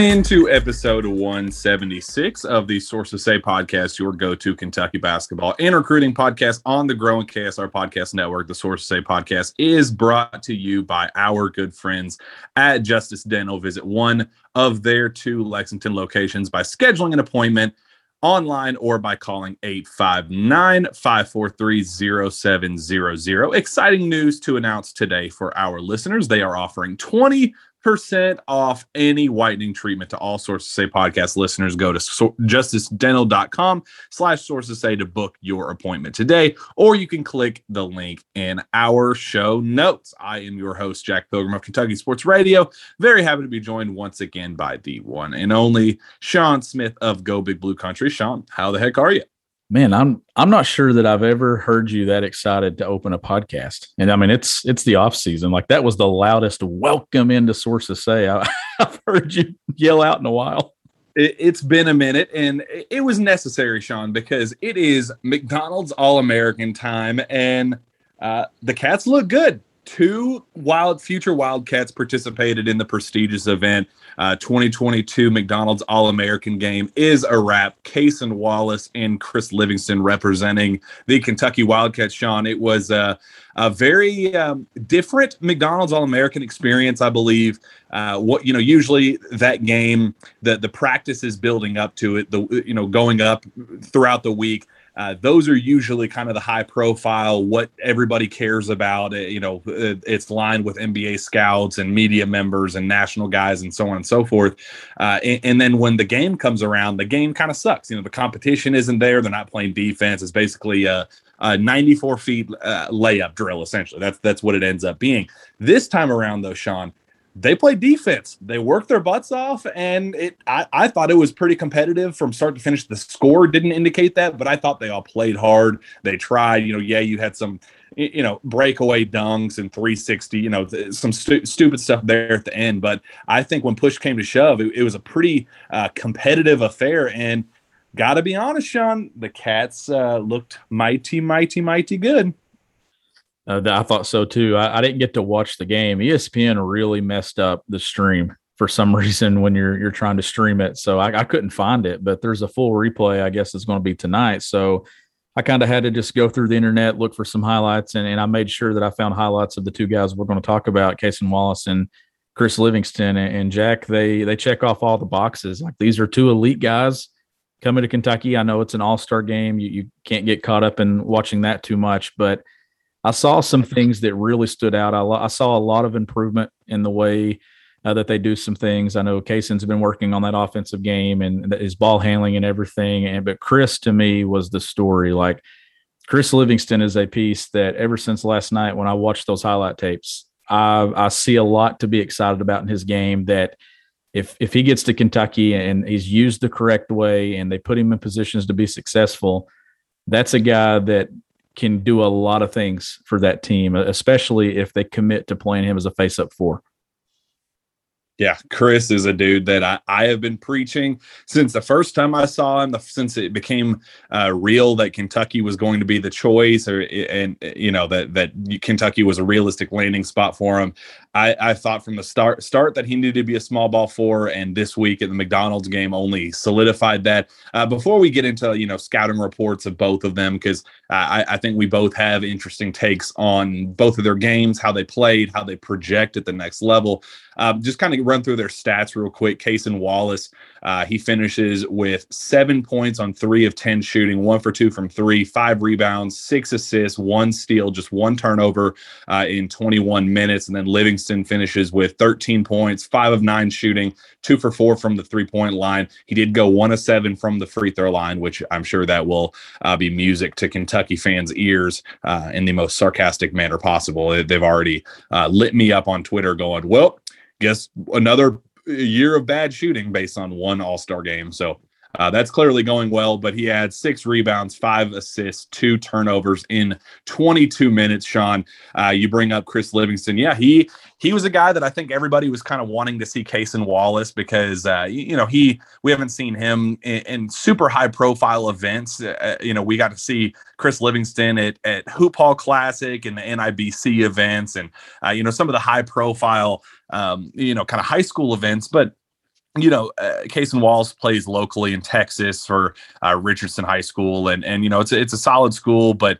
Welcome into episode 176 of the Sources Say podcast, your go to Kentucky basketball and recruiting podcast on the growing KSR podcast network. The Sources Say podcast is brought to you by our good friends at Justice Dental. Visit one of their two Lexington locations by scheduling an appointment online or by calling 859 543 0700. Exciting news to announce today for our listeners. They are offering 20 percent off any whitening treatment to all sources say podcast listeners. Go to so- justicedental.com slash sources say to book your appointment today or you can click the link in our show notes. I am your host jack pilgrim of kentucky sports radio. Very happy to be joined once again by the one and only shawn smith of go big blue country. Shawn how the heck are you man i'm i'm not sure that i've ever heard you that excited to open a podcast. And i mean it's it's the off season. Like that was the loudest welcome into sources say I, have heard you yell out in a while. It, has been a minute and it was necessary shawn because it is mcdonald's all-american time and uh, the cats look good two wild future wildcats participated in the prestigious event uh, 2022 McDonald's All American game is a wrap. Cason Wallace and Chris Livingston representing the Kentucky Wildcats. Shawn, it was a, a very um, different McDonald's All American experience, I believe. Uh, what you know, usually that game, the the practice is building up to it. The you know going up throughout the week. Uh, those are usually kind of the high profile, what everybody cares about. Uh, you know, uh, it's lined with NBA scouts and media members and national guys and so on and so forth. Uh, and, and, then when the game comes around, the game kind of sucks. You know, the competition isn't there. They're not playing defense. It's basically a, a 94 feet uh, layup drill, essentially. That's that's what it ends up being. This time around, though, Shawn, they play defense. They worked their butts off, and it. I, I thought it was pretty competitive from start to finish. The score didn't indicate that, but I thought they all played hard. They tried. You know, yeah, you had some, you know, breakaway dunks and 360. You know, some stu- stupid stuff there at the end. But I think when push came to shove, it, it was a pretty uh, competitive affair. And got to be honest, Shawn, the Cats uh, looked mighty, mighty, mighty good. Uh, I thought so too. I, I, didn't get to watch the game. ESPN really messed up the stream for some reason when you're you're trying to stream it. So I, I couldn't find it. But there's a full replay. I guess it's going to be tonight. So I kind of had to just go through the internet, look for some highlights, and, and I made sure that I found highlights of the two guys we're going to talk about, Cason Wallace and Chris Livingston and, and Jack. They they check off all the boxes. Like these are two elite guys coming to Kentucky. I know it's an all star game. You you can't get caught up in watching that too much, but I saw some things that really stood out. I, I saw a lot of improvement in the way uh, that they do some things. I know Cason's been working on that offensive game and his ball handling and everything. And but Chris to me was the story. Like Chris Livingston is a piece that ever since last night when I watched those highlight tapes, I, I see a lot to be excited about in his game. That if if he gets to Kentucky and he's used the correct way and they put him in positions to be successful, that's a guy that can do a lot of things for that team, especially if they commit to playing him as a face up four. Yeah, Chris is a dude that I, I have been preaching since the first time I saw him, the, since it became uh, real that Kentucky was going to be the choice, or and you know that that Kentucky was a realistic landing spot for him. I, I thought from the start start that he needed to be a small ball four, and this week at the McDonald's game only solidified that. Uh, before we get into you know scouting reports of both of them, because I, I think we both have interesting takes on both of their games, how they played, how they project at the next level. Um, just kind of run through their stats real quick. Cason Wallace, uh, he finishes with seven points on three of 10 shooting, one for two from three, five rebounds, six assists, one steal, just one turnover uh, in 21 minutes. And then Livingston finishes with 13 points, five of nine shooting, two for four from the three point line. He did go one of seven from the free throw line, which I'm sure that will uh, be music to Kentucky fans' ears uh, in the most sarcastic manner possible. They've already uh, lit me up on Twitter going, well, guess another year of bad shooting based on one All Star game. So uh, that's clearly going well, but he had six rebounds, five assists, two turnovers in 22 minutes. Shawn, uh, you bring up Chris Livingston. Yeah, he he was a guy that I think everybody was kind of wanting to see Cason Wallace because uh, you, know he we haven't seen him in, in super high profile events. Uh, you know, we got to see Chris Livingston at at Hoop Hall Classic and the NIBC events, and uh, you know some of the high profile um, you know kind of high school events, but you know, uh, Cason Wallace plays locally in Texas for uh, Richardson High School, and and you know it's a, it's a solid school, but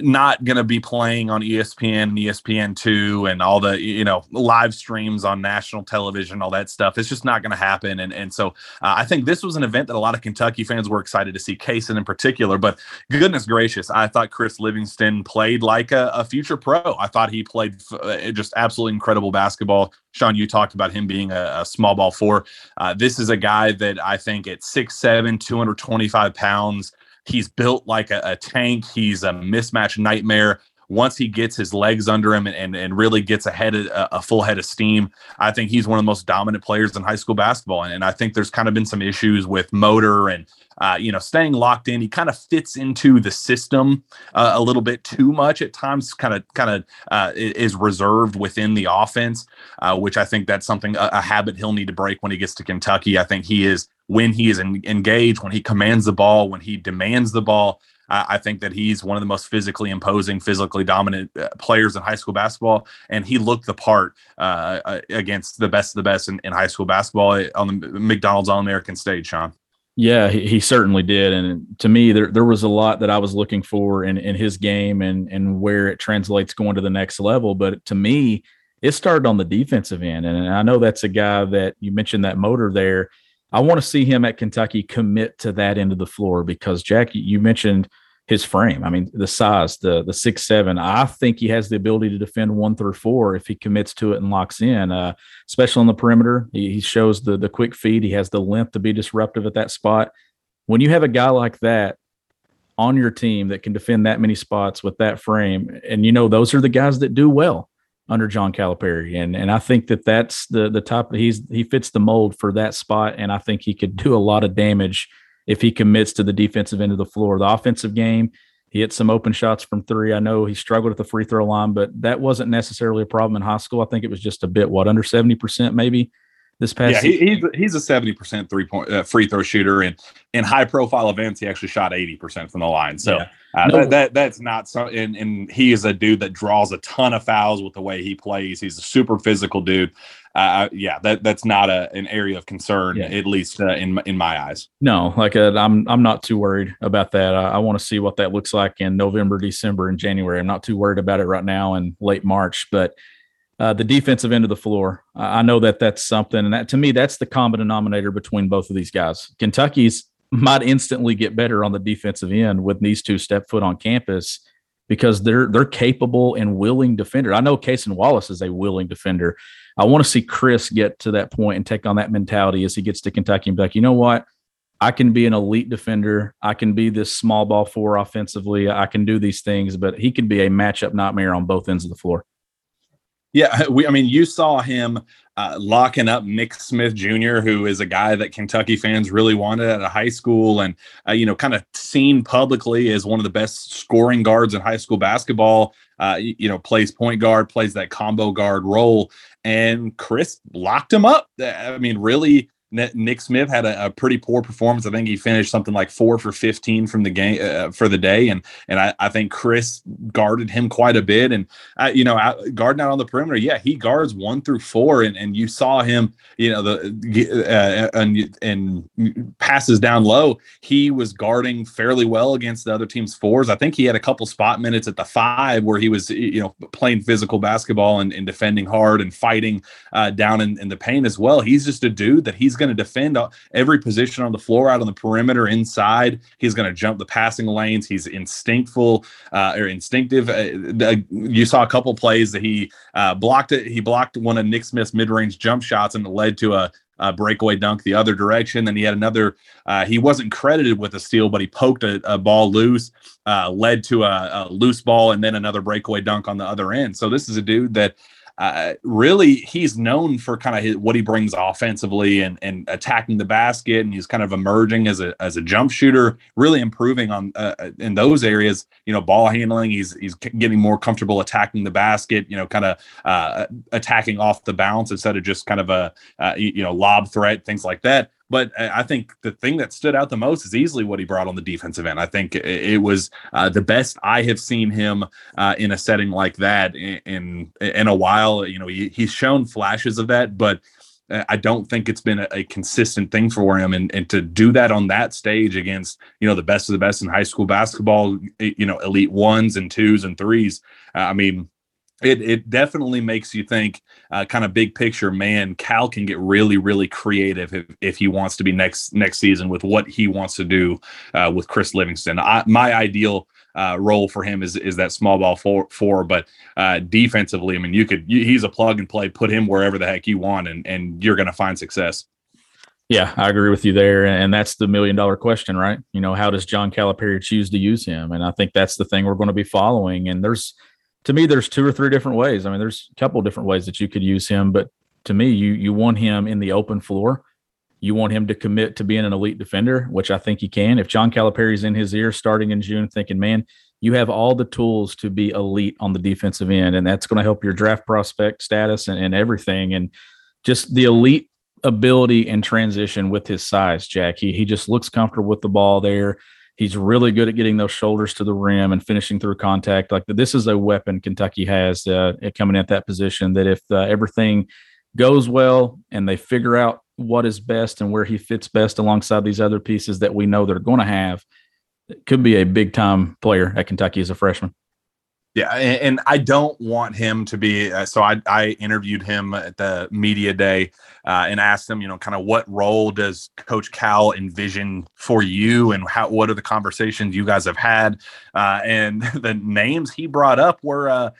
not going to be playing on ESPN and ESPN2 and all the you know live streams on national television all that stuff. It's just not going to happen. And and so uh, I think this was an event that a lot of Kentucky fans were excited to see Cason in particular but goodness gracious I thought Chris Livingston played like a, a future pro. I thought he played f- uh, just absolutely incredible basketball. Shawn you talked about him being a, a small ball four. Uh, this is a guy that I think at 6'7 225 pounds He's built like a, a tank. He's a mismatch nightmare once he gets his legs under him and, and, and really gets a head of, a full head of steam, I think he's one of the most dominant players in high school basketball. And, and I think there's kind of been some issues with motor and uh, you know staying locked in. He kind of fits into the system uh, a little bit too much at times. Kind of kind of uh, is reserved within the offense, uh, which I think that's something a, a habit he'll need to break when he gets to Kentucky. I think he is when he is engaged, when he commands the ball, when he demands the ball. I think that he's one of the most physically imposing, physically dominant uh, players in high school basketball, and he looked the part uh, uh against the best of the best in, in high school basketball uh, on the McDonald's All American stage. Shawn. Yeah, he, he, certainly did, and to me, there there was a lot that I was looking for in in his game and and where it translates going to the next level. But to me, it started on the defensive end, and I know that's a guy that you mentioned that motor there I want to see him at Kentucky commit to that end of the floor because Jack, you mentioned his frame. I mean, the size, the the six seven. I think he has the ability to defend one through four if he commits to it and locks in. Uh, especially on the perimeter, he, he shows the the quick feet. He has the length to be disruptive at that spot. When you have a guy like that on your team that can defend that many spots with that frame, and you know those are the guys that do well under John Calipari, and and I think that that's the the top. He's he fits the mold for that spot, and I think he could do a lot of damage if he commits to the defensive end of the floor. The offensive game, he hit some open shots from three. I know he struggled at the free throw line, but that wasn't necessarily a problem in high school. I think it was just a bit what under seventy percent maybe this past. Yeah, he, he's he's a seventy percent three point uh, free throw shooter, and in high profile events, he actually shot eighty percent from the line. So yeah. uh, no. that, that, that's not so. And, and he is a dude that draws a ton of fouls with the way he plays. He's a super physical dude. Uh, yeah, that that's not a an area of concern, yeah. at least uh, in in my eyes. No, like uh, I'm I'm not too worried about that. I, I want to see what that looks like in November, December, and January. I'm not too worried about it right now in late March, but uh, the defensive end of the floor. I know that that's something, and that to me, that's the common denominator between both of these guys. Kentucky's might instantly get better on the defensive end when these two step foot on campus because they're they're capable and willing defender. I know Cason Wallace is a willing defender. I want to see Chris get to that point and take on that mentality as he gets to Kentucky and be like, you know what? I can be an elite defender. I can be this small ball four offensively. I can do these things, but he can be a matchup nightmare on both ends of the floor. Yeah, we. I mean, you saw him uh, locking up Nick Smith Jr., who is a guy that Kentucky fans really wanted at a high school, and uh, you know, kind of seen publicly as one of the best scoring guards in high school basketball. Uh, you, you know, plays point guard, plays that combo guard role, and Chris locked him up. I mean, really Nick Smith had a, a, pretty poor performance. I think he finished something like four for 15 from the game uh, for the day. And, and I, I, think Chris guarded him quite a bit. And, uh, you know, guarding out on the perimeter, yeah, he guards one through four. And, and you saw him, you know, the, uh, and, and passes down low. He was guarding fairly well against the other team's fours. I think he had a couple spot minutes at the five where he was, you know, playing physical basketball and, and defending hard and fighting uh, down in, in the paint as well. He's just a dude that he's going to defend every position on the floor, out on the perimeter, inside. He's going to jump the passing lanes. He's instinctful uh, or instinctive. Uh, you saw a couple plays that he uh, blocked it. He blocked one of Nick Smith's mid-range jump shots, and it led to a uh, breakaway dunk the other direction. Then he had another. Uh, he wasn't credited with a steal, but he poked a, a ball loose, uh, led to a, a, loose ball, and then another breakaway dunk on the other end. So this is a dude that uh, really he's known for kind of what he brings offensively and, and attacking the basket and he's kind of emerging as a as a jump shooter really improving on uh, uh in those areas you know ball handling he's he's getting more comfortable attacking the basket you know kind of uh, attacking off the bounce instead of just kind of a uh, you know lob threat things like that but I think the thing that stood out the most is easily what he brought on the defensive end. I think it was uh, the best I have seen him uh, in a setting like that in, in, in a while. You know, he, he's shown flashes of that, but I don't think it's been a, a, consistent thing for him, and and to do that on that stage against you know the best of the best in high school basketball, you know elite ones and twos and threes. Uh, I mean, it it definitely makes you think uh, kind of big picture man cal can get really really creative if, if he wants to be next next season with what he wants to do uh, with chris livingston I, my ideal uh, role for him is is that small ball four, four but uh, defensively i mean you could you, he's a plug and play put him wherever the heck you want and and you're going to find success yeah, I agree with you there. And that's the million dollar question, right? You know, how does John Calipari choose to use him? And I think that's the thing we're going to be following. And there's to me, there's two or three different ways. I mean, there's a couple different ways that you could use him, but to me, you you want him in the open floor. You want him to commit to being an elite defender, which I think he can. If John Calipari's in his ear starting in June, thinking, man, you have all the tools to be elite on the defensive end, and that's going to help your draft prospect status and, and everything. And just the elite ability and transition with his size, Jack. He he just looks comfortable with the ball there. He's really good at getting those shoulders to the rim and finishing through contact. Like this is a weapon Kentucky has uh, coming at that position. That if uh, everything goes well and they figure out what is best and where he fits best alongside these other pieces that we know they're going to have, it could be a big time player at Kentucky as a freshman. Yeah, and, I don't want him to be. Uh, so I, I interviewed him at the media day uh, and asked him, you know, kind of what role does Coach Cal envision for you, and how what are the conversations you guys have had? Uh, and the names he brought up were uh,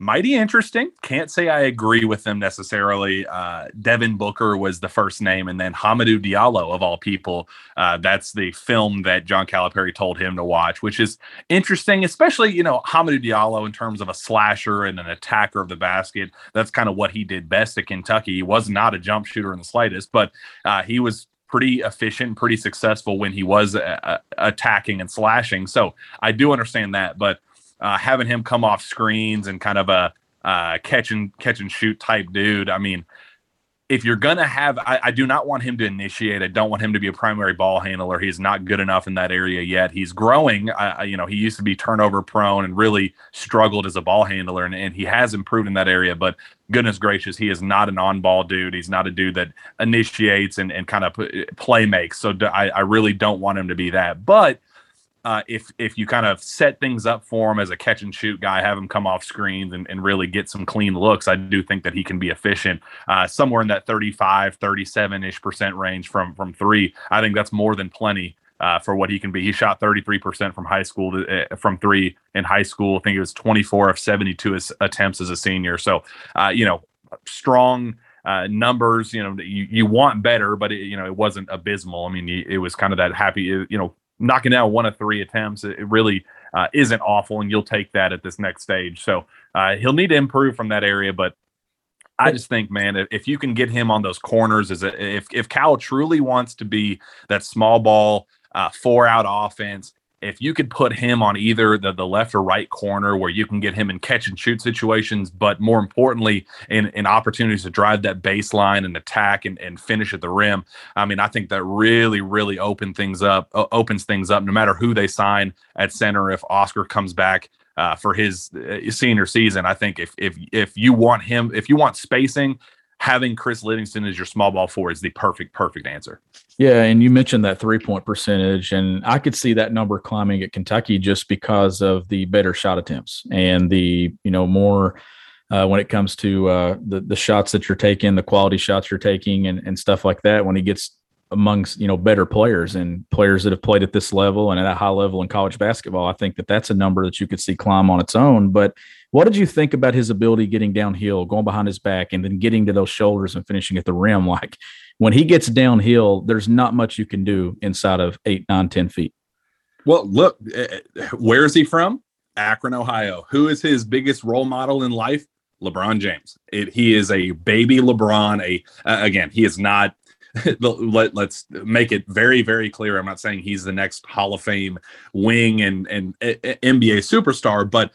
mighty interesting. Can't say I agree with them necessarily. Uh, Devin Booker was the first name, and then Hamidou Diallo of all people. Uh, that's the film that John Calipari told him to watch, which is interesting, especially you know Hamidou Diallo in terms of a slasher and an attacker of the basket. That's kind of what he did best at Kentucky. He was not a jump shooter in the slightest, but uh, he was pretty efficient, pretty successful when he was uh, uh, attacking and slashing. So I do understand that, but uh, having him come off screens and kind of a uh, catch and catch and shoot type dude. I mean, if you're gonna have, I, I, do not want him to initiate. I don't want him to be a primary ball handler. He's not good enough in that area yet. He's growing. I, you know, he used to be turnover prone and really struggled as a ball handler, and, and he has improved in that area. But goodness gracious, he is not an on-ball dude. He's not a dude that initiates and, and kind of play makes. So I, I really don't want him to be that. But uh, if if you kind of set things up for him as a catch and shoot guy, have him come off screens and, and really get some clean looks, I do think that he can be efficient uh, somewhere in that 35, 37 ish percent range from from three. I think that's more than plenty uh, for what he can be. He shot 33% from high school to, uh, from three in high school. I think it was 24 of 72 as, attempts as a senior. So, uh, you know, strong uh, numbers. You know, you, you want better, but it, you know it wasn't abysmal. I mean, it was kind of that happy. You know, knocking down one of three attempts, it really uh, isn't awful, and you'll take that at this next stage. So uh, he'll need to improve from that area, but I just think, man, if you can get him on those corners, is if if Cal truly wants to be that small ball uh, four out offense, if you could put him on either the, the left or right corner where you can get him in catch and shoot situations, but more importantly, in, in opportunities to drive that baseline and attack and, and finish at the rim. I mean, I think that really, really open things up, uh, opens things up no matter who they sign at center. If Oscar comes back uh, for his uh, senior season, I think if, if, if you want him, if you want spacing, having Chris Livingston as your small ball four is the perfect, perfect answer. Yeah, and you mentioned that three point percentage, and I could see that number climbing at Kentucky just because of the better shot attempts and the you know more uh, when it comes to uh, the the shots that you're taking, the quality shots you're taking, and and stuff like that. When he gets amongst you know better players and players that have played at this level and at a high level in college basketball, I think that that's a number that you could see climb on its own. But what did you think about his ability getting downhill, going behind his back, and then getting to those shoulders and finishing at the rim? Like when he gets downhill, there's not much you can do inside of eight, nine, ten feet. Well, look, eh, eh, where is he from? Akron, Ohio. Who is his biggest role model in life? LeBron James. It, he is a baby LeBron. A uh, again, he is not let, us make it very very clear. I'm not saying he's the next hall of fame wing and and NBA superstar but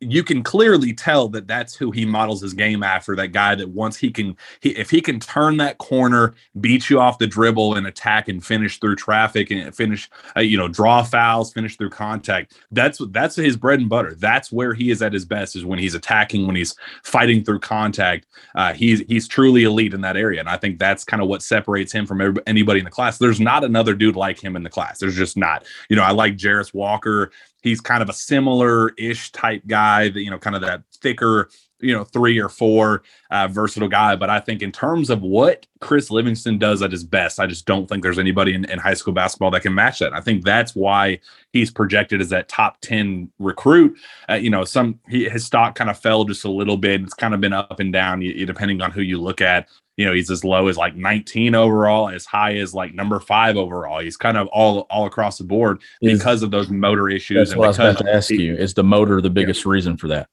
you can clearly tell that that's who he models his game after. That guy that once he can, he, if he can turn that corner, beat you off the dribble and attack and finish through traffic and finish, uh, you know, draw fouls, finish through contact. That's that's his bread and butter. That's where he is at his best is when he's attacking, when he's fighting through contact. Uh, he's he's truly elite in that area, and I think that's kind of what separates him from anybody in the class. There's not another dude like him in the class. There's just not. You know, I like Jarace Walker he's kind of a similar ish type guy that you know kind of that thicker you know three or four uh, versatile guy but i think in terms of what chris livingston does at his best i just don't think there's anybody in, in high school basketball that can match that. I think that's why he's projected as that top 10 recruit. Uh, you know some he, his stock kind of fell just a little bit. It's kind of been up and down depending on who you look at. You know he's as low as like 19 overall as high as like number five overall. He's kind of all all across the board is, because of those motor issues that's what i was about to ask he, you. Is the motor the biggest yeah. reason for that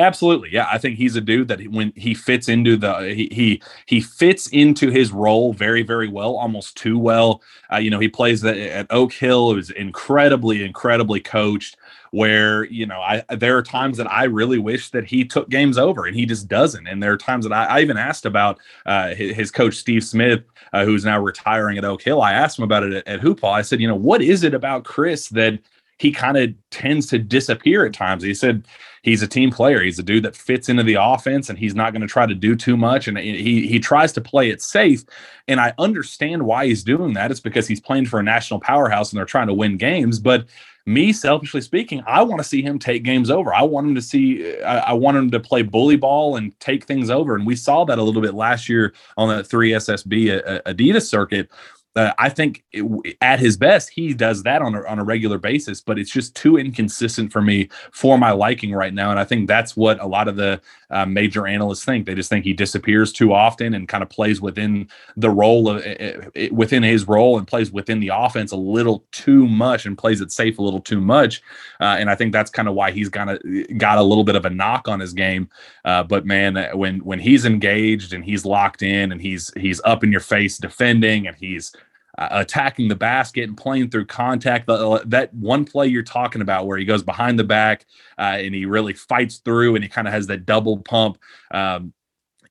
Absolutely, yeah. I think he's a dude that when he fits into the he he he fits into his role very very well, almost too well. Uh, you know, he plays at Oak Hill. It was incredibly incredibly coached where you know I there are times that I really wish that he took games over and he just doesn't. And there are times that I, I even asked about uh, his, his, coach Steve Smith, uh, who's now retiring at Oak Hill. I asked him about it at, at Hoop Hall. I said, you know, what is it about Chris that he kind of tends to disappear at times. He said he's a team player. He's a dude that fits into the offense and he's not going to try to do too much. And he he tries to play it safe. And I understand why he's doing that. It's because he's playing for a national powerhouse and they're trying to win games. But me selfishly speaking i want to see him take games over i want him to see I, I, want him to play bully ball and take things over and we saw that a little bit last year on that 3ssb uh, uh, adidas circuit uh, I think it, at his best, he does that on a, on a regular basis, but it's just too inconsistent for me for my liking right now. And I think that's what a lot of the uh, major analysts think. They just think he disappears too often and kind of plays within the role of uh, within his role and plays within the offense a little too much and plays it safe a little too much. Uh, and I think that's kind of why he's got a, got a little bit of a knock on his game. Uh, but man, when when he's engaged and he's locked in and he's he's up in your face defending and he's uh, attacking the basket and playing through contact. that one play you're talking about where he goes behind the back uh, and he really fights through and he kind of has that double pump. Um,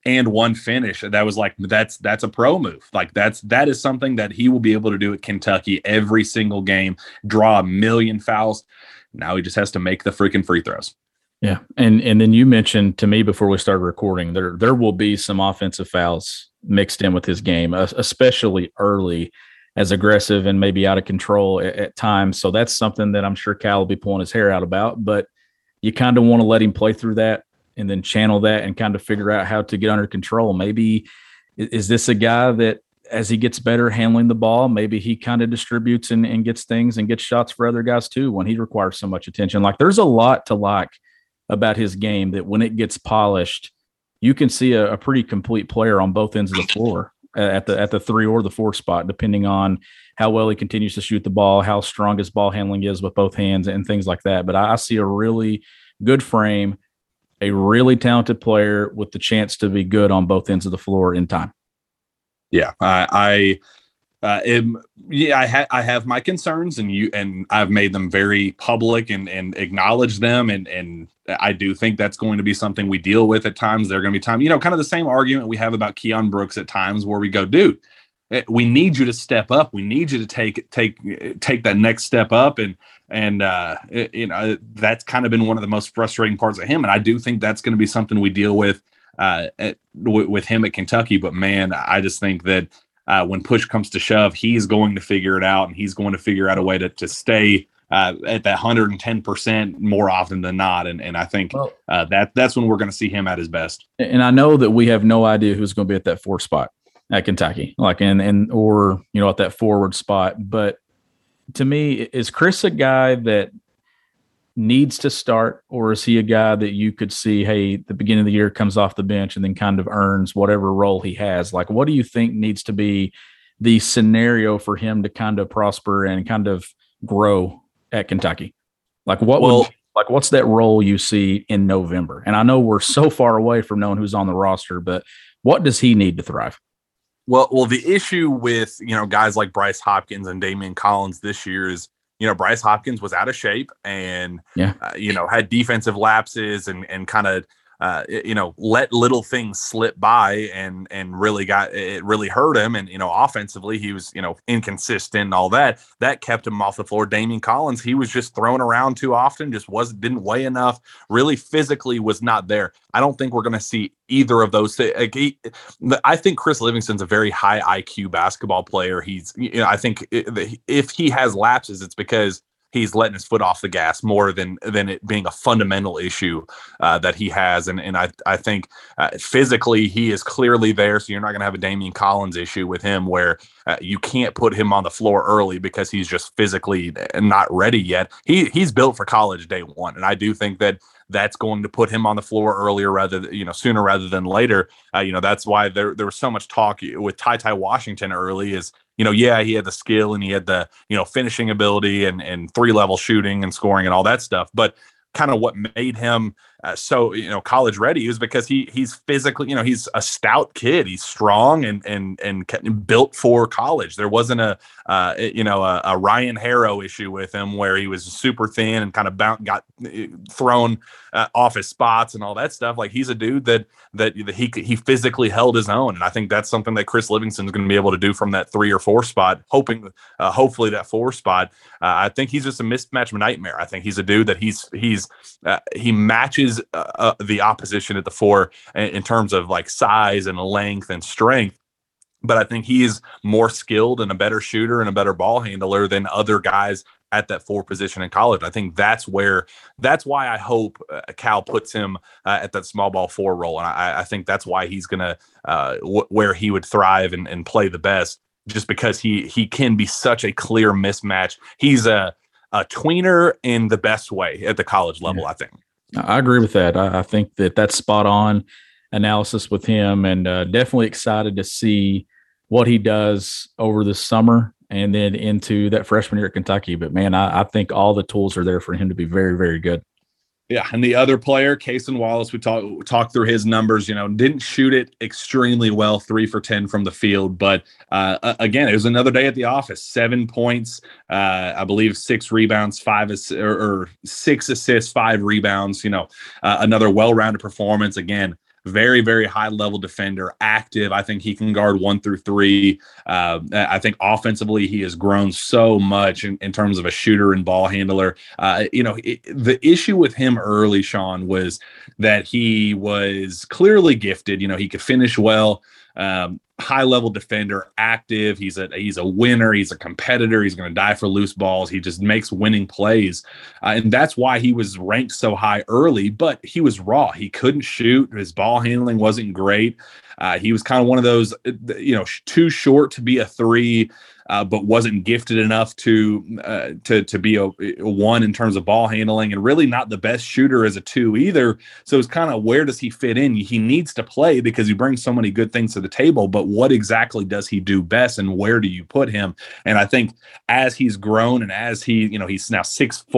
and one finish that was like that's that's a pro move like that's that is something that he will be able to do at kentucky every single game draw a million fouls now he just has to make the freaking free throws yeah and and then you mentioned to me before we started recording there there will be some offensive fouls mixed in with his game especially early as aggressive and maybe out of control at, at, times. So that's something that I'm sure Cal will be pulling his hair out about. But you kind of want to let him play through that and then channel that and kind of figure out how to get under control. Maybe is this a guy that as he gets better handling the ball, maybe he kind of distributes and, and gets things and gets shots for other guys too when he requires so much attention. Like there's a lot to like about his game that when it gets polished, you can see a, a pretty complete player on both ends of the floor Uh, at the at the three or the four spot, depending on how well he continues to shoot the ball, how strong his ball handling is with both hands, and things like that. But I, I see a really good frame, a really talented player with the chance to be good on both ends of the floor in time. Yeah, I, I uh, yeah, I, ha- I have my concerns, and you and I've made them very public and and acknowledged them, and and I do think that's going to be something we deal with at times. There are going to be times, you know, kind of the same argument we have about Keion Brooks at times, where we go, dude, eh, we need you to step up. We need you to take take take that next step up, and and uh, it, you know that's kind of been one of the most frustrating parts of him. And I do think that's going to be something we deal with uh, at, w- with him at Kentucky. But man, I just think that uh, when push comes to shove, he's going to figure it out and he's going to figure out a way to, to stay uh, at that 110% more often than not. And, and I think uh, that that's when we're going to see him at his best. And I know that we have no idea who's going to be at that four spot at Kentucky, like, and, and, or, you know, at that forward spot. But to me, is Chris a guy that needs to start, or is he a guy that you could see, hey, the beginning of the year comes off the bench and then kind of earns whatever role he has? Like, what do you think needs to be the scenario for him to kind of prosper and kind of grow at Kentucky? Like, what well, would, like what's that role you see in November? And I know we're so far away from knowing who's on the roster, but what does he need to thrive? Well, well, the issue with you know guys like Bryce Hopkins and Daimion Collins this year is you know, Bryce Hopkins was out of shape and, yeah. Uh, you know, had defensive lapses and, and kind of, uh, you know, let little things slip by and and really got it really hurt him. And you know, offensively, he was you know inconsistent and all that. That kept him off the floor. Daimion Collins, he was just thrown around too often. Just was didn't weigh enough. Really, physically was not there. I don't think we're going to see either of those. I think Chris Livingston's a very high IQ basketball player. He's you know I think if he has lapses, it's because he's letting his foot off the gas more than than it being a fundamental issue uh, that he has. And and I I think uh, physically he is clearly there. So you're not going to have a Daimion Collins issue with him where uh, you can't put him on the floor early because he's just physically not ready yet. He he's built for college day one, and I do think that that's going to put him on the floor earlier rather you know sooner rather than later. Uh, you know that's why there there was so much talk with Ty Ty Washington early is you know, yeah, he had the skill and he had the, you know, finishing ability and and three level shooting and scoring and all that stuff. But kind of what made him uh, so you know college ready is because he he's physically you know he's a stout kid. He's strong and and and built for college. There wasn't a uh, you know a, a, Ryan Harrow issue with him where he was super thin and kind of bound, got uh, thrown uh, off his spots and all that stuff. Like he's a dude that that he he physically held his own and I think that's something that Chris Livingston's going to be able to do from that three or four spot hoping uh, hopefully that four spot. Uh, I think he's just a mismatch nightmare. I think he's a dude that he's he's he matches is uh, uh, the opposition at the four in, in terms of like size and length and strength but I think he's more skilled and a better shooter and a better ball handler than other guys at that four position in college. I think that's where that's why I hope uh, Cal puts him uh, at that small ball four role, and I, I think that's why he's gonna uh, w- where he would thrive and, and play the best, just because he he can be such a clear mismatch. He's a a tweener in the best way at the college level. Yeah. I think. I agree with that. I, I think that that's spot on analysis with him, and uh, definitely excited to see what he does over the summer and then into that freshman year at Kentucky. But man, I, I think all the tools are there for him to be very, very good. Yeah, and the other player, Cason Wallace, we talked talked through his numbers. You know, didn't shoot it extremely well, three for ten from the field, but uh, again, it was another day at the office. Seven points, uh, I believe, six rebounds, five ass- or, or, six assists, five rebounds. You know, uh, another well-rounded performance. Again, very, very high level defender, active. I think he can guard one through three. Uh, I think offensively, he has grown so much in, in terms of a shooter and ball handler. Uh, you know, it, the issue with him early, Shawn, was that he was clearly gifted. You know, he could finish well. Um, high level defender, active. He's a he's a winner. He's a competitor. He's going to die for loose balls. He just makes winning plays, uh, and that's why he was ranked so high early. But he was raw. He couldn't shoot. His ball handling wasn't great. Uh, he was kind of one of those, uh, you know, too short to be a three uh, but wasn't gifted enough to uh, to to be a, a, one in terms of ball handling, and really not the best shooter as a two either. So it's kind of where does he fit in? He needs to play because he brings so many good things to the table, but what exactly does he do best, and where do you put him? And I think as he's grown and as he, you know, he's now 6'4",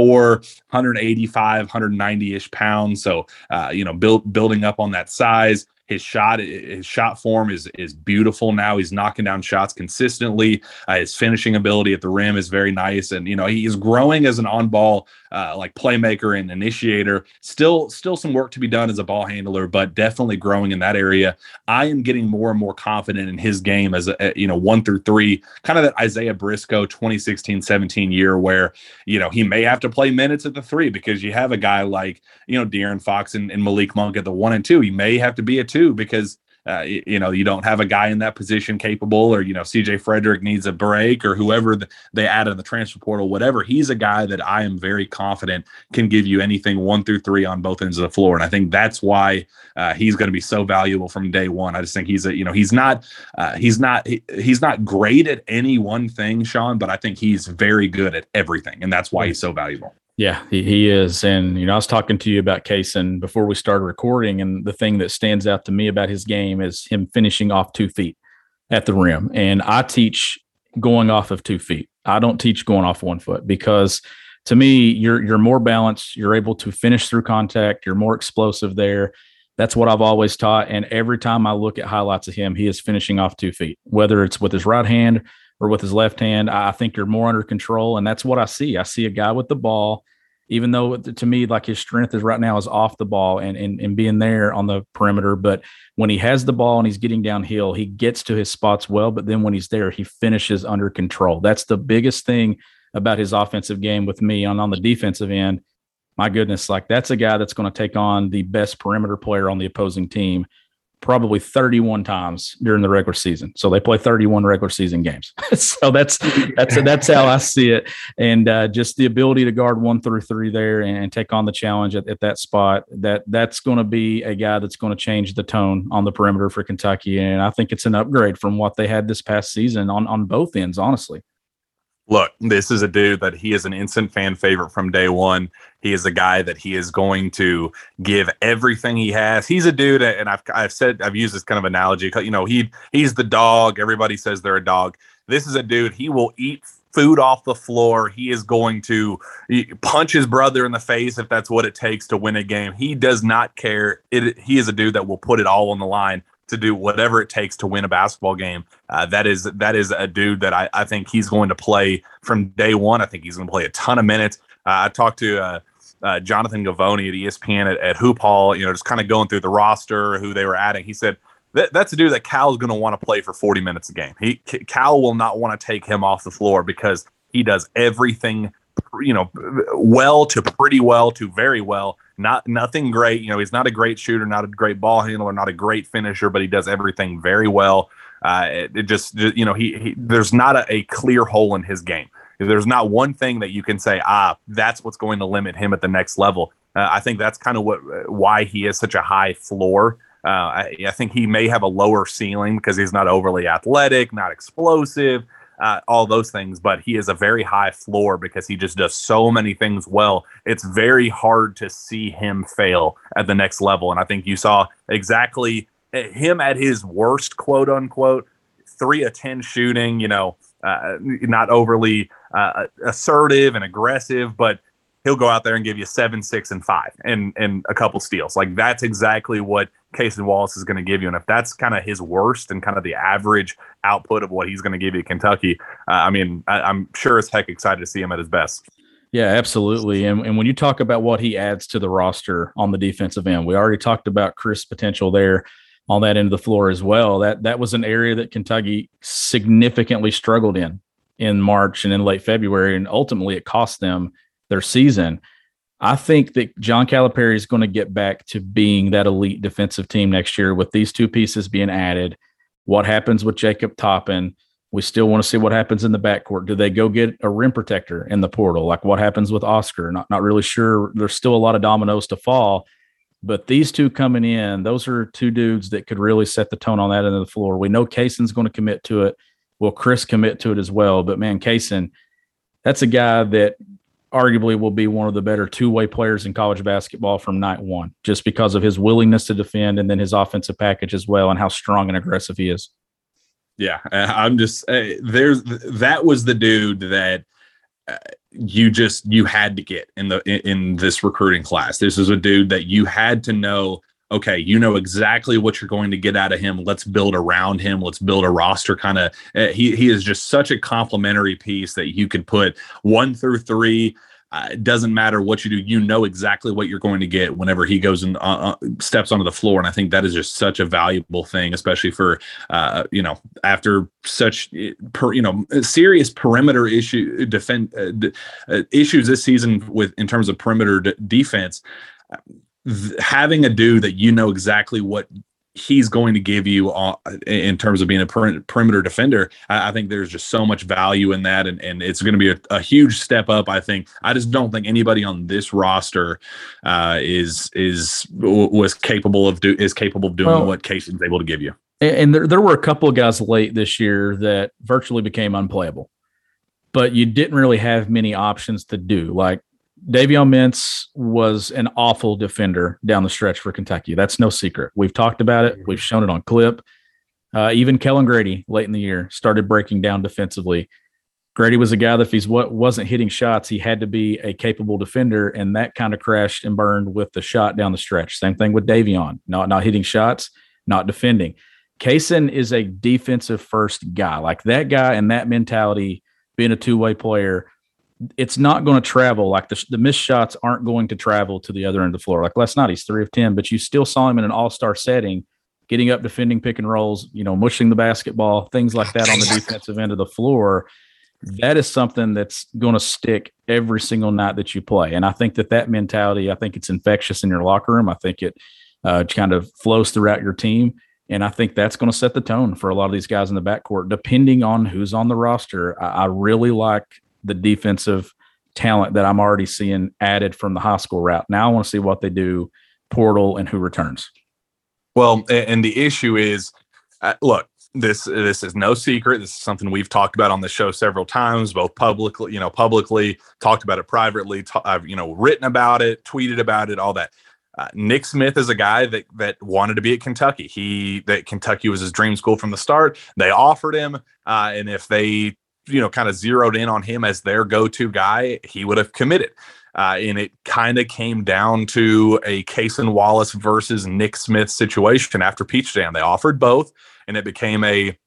185, 190 ish pounds, so uh, you know, build building up on that size his shot, his shot form is is beautiful now. He's knocking down shots consistently. Uh, his finishing ability at the rim is very nice, and you know he's growing as an on ball uh, like playmaker and initiator. Still, still some work to be done as a ball handler, but definitely growing in that area. I am getting more and more confident in his game as a you know one through three, kind of that Isaiah Briscoe 2016-17 year where you know he may have to play minutes at the three because you have a guy like you know De'Aaron Fox and, and Malik Monk at the one and two. He may have to be a two too because uh, you, you, know you don't have a guy in that position capable or you know CJ Frederick needs a break or whoever the, they add in the transfer portal whatever he's a guy that I am very confident can give you anything one through three on both ends of the floor and I think that's why uh, he's going to be so valuable from day one. I just think he's a you know he's not uh, he's not he, he's not great at any one thing Shawn but I think he's very good at everything and that's why he's so valuable yeah, he, he is. And, you know, I was talking to you about Cason before we started recording. And the thing that stands out to me about his game is him finishing off two feet at the rim. And I teach going off of two feet. I don't teach going off one foot because to me, you're you're more balanced. You're able to finish through contact. You're more explosive there. That's what I've always taught. And every time I look at highlights of him, he is finishing off two feet, whether it's with his right hand or with his left hand. I think you're more under control, and that's what I see. I see a guy with the ball, even though to me, like his strength is right now is off the ball and and, and being there on the perimeter. But when he has the ball and he's getting downhill, he gets to his spots well. But then when he's there, he finishes under control. That's the biggest thing about his offensive game with me. On on the defensive end, my goodness, like that's a guy that's going to take on the best perimeter player on the opposing team probably 31 times during the regular season. So they play 31 regular season games. so that's that's that's how I see it. And uh, just the ability to guard one through three there and take on the challenge at, at that spot. That that's going to be a guy that's going to change the tone on the perimeter for Kentucky. And I think it's an upgrade from what they had this past season on on both ends. Honestly. Look, this is a dude that he is an instant fan favorite from day one. He is a guy that he is going to give everything he has. He's a dude, and I've I've said I've used this kind of analogy. You know, he he's the dog. Everybody says they're a dog. This is a dude. He will eat food off the floor. He is going to punch his brother in the face if that's what it takes to win a game. He does not care. It, he is a dude that will put it all on the line to do whatever it takes to win a basketball game. Uh, that is that is a dude that I, I think he's going to play from day one. I think he's going to play a ton of minutes. Uh, I talked to uh, uh Jonathan Givony at ESPN at, at Hoop Hall, you know, just kind of going through the roster, who they were adding. He said that, that's a dude that Cal's going to want to play for 40 minutes a game. He Cal will not want to take him off the floor because he does everything, you know, well to pretty well to very well not nothing great. You know, he's not a great shooter, not a great ball handler, not a great finisher, but he does everything very well. Uh, it, it just, you know, he, he there's not a, a, clear hole in his game. There's not one thing that you can say, ah, that's what's going to limit him at the next level. Uh, I think that's kind of what why he is such a high floor. Uh, I, I think he may have a lower ceiling because he's not overly athletic, not explosive uh, all those things, but he is a very high floor because he just does so many things well. It's very hard to see him fail at the next level. And I think you saw exactly eh, him at his worst, quote unquote, three of 10 shooting, you know, uh, not overly uh, assertive and aggressive, but he'll go out there and give you seven, six, and five, and and a couple steals. Like that's exactly what Cason Wallace is going to give you. And if that's kind of his worst and kind of the average output of what he's going to give you Kentucky, uh, I mean, I, am sure as heck excited to see him at his best. Yeah, absolutely. And, and when you talk about what he adds to the roster on the defensive end, we already talked about Chris' potential there on that end of the floor as well. That that was an area that Kentucky significantly struggled in in March and in late February, and ultimately it cost them their season. I think that John Calipari is going to get back to being that elite defensive team next year with these two pieces being added. What happens with Jacob Toppin? We still want to see what happens in the backcourt. Do they go get a rim protector in the portal? Like what happens with Oscar? Not not really sure. There's still a lot of dominoes to fall. But these two coming in, those are two dudes that could really set the tone on that end of the floor. We know Cason's going to commit to it. Will Chris commit to it as well? But man, Cason, that's a guy that arguably will be one of the better two-way players in college basketball from night one, just because of his willingness to defend and then his offensive package as well, and how strong and aggressive he is. Yeah, I'm just uh, there's that was the dude that uh, you just you had to get in the in, in this recruiting class. This is a dude that you had to know okay, you know exactly what you're going to get out of him. Let's build around him. Let's build a roster kind of. Uh, he he is just such a complementary piece that you could put one through three. Uh, it doesn't matter what you do. You know exactly what you're going to get whenever he goes and uh, uh steps onto the floor, and I think that is just such a valuable thing, especially for uh, you know after such per, you know serious perimeter issue defend issues this season with in terms of perimeter d- defense having a dude that you know exactly what he's going to give you uh, in terms of being a per- perimeter defender. I, I, think there's just so much value in that, and, and it's going to be a, a, huge step up. I think. I just don't think anybody on this roster uh, is is was capable of do is capable of doing well, what Cason's able to give you. And there, there were a couple of guys late this year that virtually became unplayable, but you didn't really have many options to do. Like Davion Mintz was an awful defender down the stretch for Kentucky. That's no secret. We've talked about it. We've shown it on clip. Uh, even Kellan Grady late in the year started breaking down defensively. Grady was a guy that if he wasn't hitting shots, he had to be a capable defender, and that kind of crashed and burned with the shot down the stretch. Same thing with Davion, not not hitting shots, not defending. Cason is a defensive first guy. Like that guy and that mentality, being a two way player, it's not going to travel. Like the, the missed shots aren't going to travel to the other end of the floor. Like last night, he's three of 10, but you still saw him in an all star setting, getting up, defending pick and rolls, you know, mushing the basketball, things like that on the defensive end of the floor. That is something that's going to stick every single night that you play. And I think that that mentality, I think it's infectious in your locker room. I think it uh, kind of flows throughout your team. And I think that's going to set the tone for a lot of these guys in the backcourt, depending on who's on the roster. I, I really like the defensive talent that I'm already seeing added from the high school route. Now I want to see what they do portal and who returns. Well, and the issue is, uh, look, this this is no secret. This is something we've talked about on the show several times, both publicly, you know, publicly talked about it privately. I've you know written about it, tweeted about it, all that. Uh, Nick Smith is a guy that that wanted to be at Kentucky. He that Kentucky was his dream school from the start. They offered him, uh, and if they you know kind of zeroed in on him as their go-to guy, he would have committed. Uh, and it kind of came down to a Cason Wallace versus Nick Smith situation after Peach Jam. They offered both, and it became a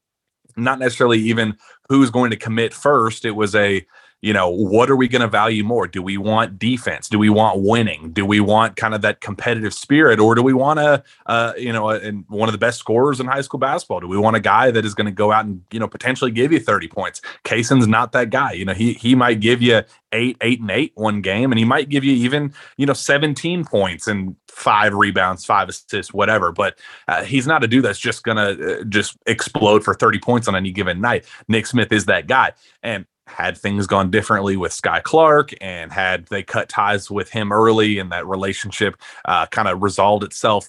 not necessarily even who's going to commit first. It was a you know, what are we going to value more? Do we want defense? Do we want winning? Do we want kind of that competitive spirit, or do we want to, uh, you know, and one of the best scorers in high school basketball? Do we want a guy that is going to go out and you know potentially give you thirty points? Cason's not that guy. You know, he he might give you eight, eight, and eight one game, and he might give you even you know seventeen points and five rebounds, five assists, whatever. But uh, he's not a dude that's just gonna uh, just explode for thirty points on any given night. Nick Smith is that guy, and had things gone differently with Skyy Clark and had they cut ties with him early and that relationship uh, kind of resolved itself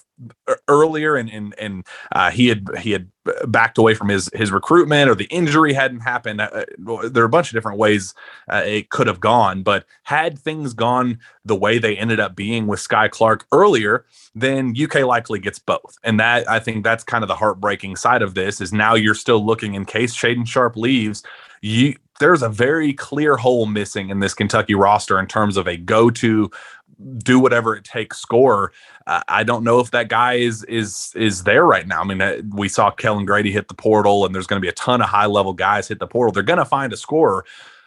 earlier and and and uh, he had he had backed away from his his recruitment or the injury hadn't happened uh, there are a bunch of different ways uh, it could have gone but had things gone the way they ended up being with Skyy Clark earlier then UK likely gets both. And that I think that's kind of the heartbreaking side of this is now you're still looking in case Shaedon Sharpe leaves you there's a very clear hole missing in this Kentucky roster in terms of a go-to do whatever it takes score. Uh, I don't know if that guy is is is there right now. I mean, uh, we saw Kellan Grady hit the portal, and there's going to be a ton of high level guys hit the portal. They're going to find a scorer.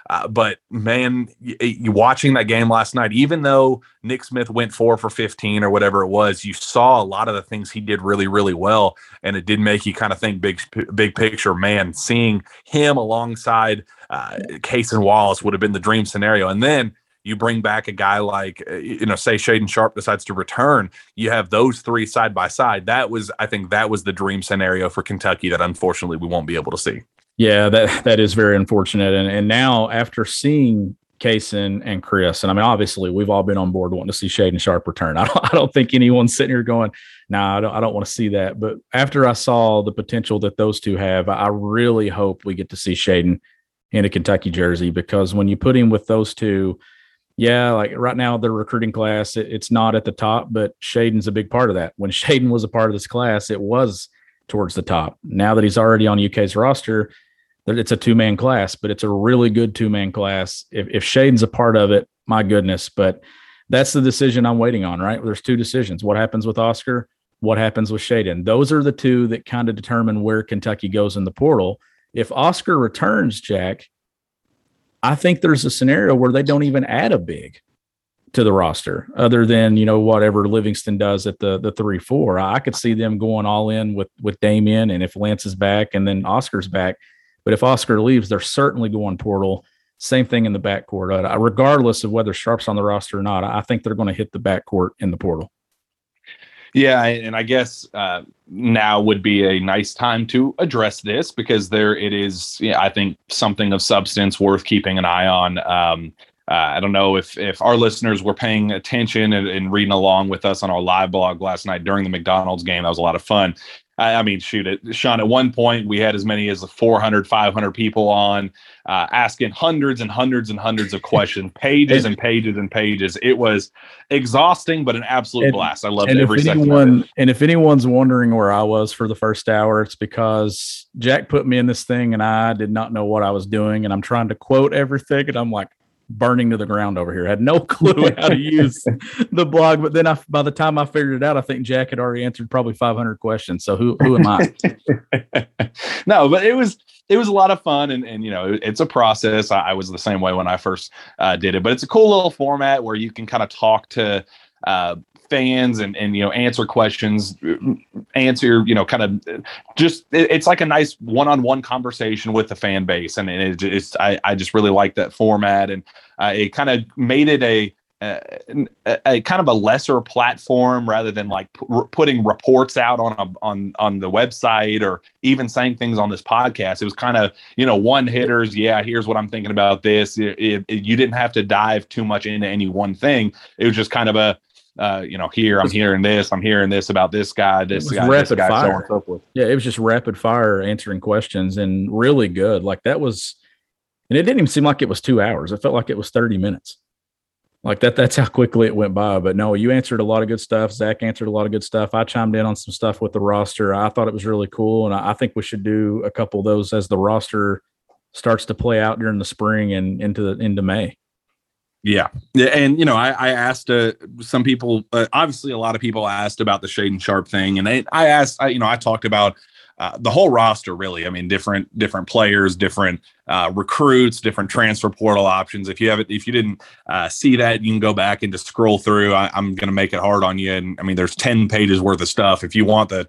Uh, but man, you watching that game last night, even though Nick Smith went four for 15 or whatever it was, you saw a lot of the things he did really, really well. And it did make you kind of think big, big picture, man, seeing him alongside uh, and Wallace would have been the dream scenario. And then you bring back a guy like, uh, you know, say Shaedon Sharpe decides to return, you have those three side by side. That was, I think, that was the dream scenario for Kentucky that unfortunately we won't be able to see. Yeah, that that is very unfortunate. And and now after seeing Cason and Chris, and I mean, obviously we've all been on board wanting to see Shaedon Sharpe return. I don't, I don't think anyone's sitting here going, "No, nah, I don't, I don't want to see that." But after I saw the potential that those two have, I really hope we get to see Shaedon in a Kentucky jersey because when you put him with those two, yeah, like right now the recruiting class, it, it's not at the top, but Shaedon's a big part of that. When Shaedon was a part of this class, it was towards the top. Now that he's already on UK's roster it's a two man class, but it's a really good two man class. If, if Shaedon's a part of it, my goodness. But that's the decision I'm waiting on, right? There's two decisions. What happens with Oscar? What happens with Shaedon? Those are the two that kind of determine where Kentucky goes in the portal. If Oscar returns, Jack, I think there's a scenario where they don't even add a big to the roster other than you know whatever Livingston does at the the three four. I could see them going all in with with Daimion and if Lance is back and then Oscar's back, but if Oscar leaves, they're certainly going portal. Same thing in the backcourt. Uh, regardless of whether Sharpe's on the roster or not, I think they're going to hit the backcourt in the portal. Yeah, and I guess uh, now would be a nice time to address this because there it is. Yeah, I think something of substance worth keeping an eye on. Um, uh, I don't know if if our listeners were paying attention and, and, reading along with us on our live blog last night during the McDonald's game. That was a lot of fun. I, I mean, shoot it, Shawn. At one point, we had as many as 400, 500 people on, uh, asking hundreds and hundreds and hundreds of questions, pages and pages and pages. It was exhausting, but an absolute and, blast. I loved every second. Anyone, and if anyone's wondering where I was for the first hour, it's because Jack put me in this thing, and I did not know what I was doing, and I'm trying to quote everything, and I'm like burning to the ground over here. I had no clue how to use the blog, but then I, by the time I figured it out, I think Jack had already answered probably 500 questions. So who who am I? no, but it was it was a lot of fun, and and you know it's a process. I, I was the same way when I first uh, did it, but it's a cool little format where you can kind of talk to uh, fans and and you know answer questions answer you know kind of just it, it's like a nice one-on-one conversation with the fan base and, and it, it's I, I just really like that format and uh, it kind of made it a, a, a, kind of a lesser platform rather than like p- putting reports out on a, on on the website or even saying things on this podcast. It was kind of you know one hitters. Yeah, here's what I'm thinking about this. It, it, you didn't have to dive too much into any one thing. It was just kind of a uh, you know, here I'm hearing this, I'm hearing this about this guy, this guy, rapid this guy, fire. so on and so forth. Yeah, it was just rapid fire answering questions and really good. Like that was, and it didn't even seem like it was two hours. It felt like it was 30 minutes. Like that, that's how quickly it went by. But no, you answered a lot of good stuff. Zach answered a lot of good stuff. I chimed in on some stuff with the roster. I thought it was really cool. And I, I think we should do a couple of those as the roster starts to play out during the spring and into the into May. Yeah, and you know, I, I asked uh, some people. Uh, obviously, a lot of people asked about the Shaedon Sharpe thing, and they, I asked. I, you know, I talked about uh, the whole roster. Really, I mean, different different players, different uh, recruits, different transfer portal options. If you have it, if you didn't uh, see that, you can go back and just scroll through. I, am going to make it hard on you, and I mean, there's ten pages worth of stuff. If you want the,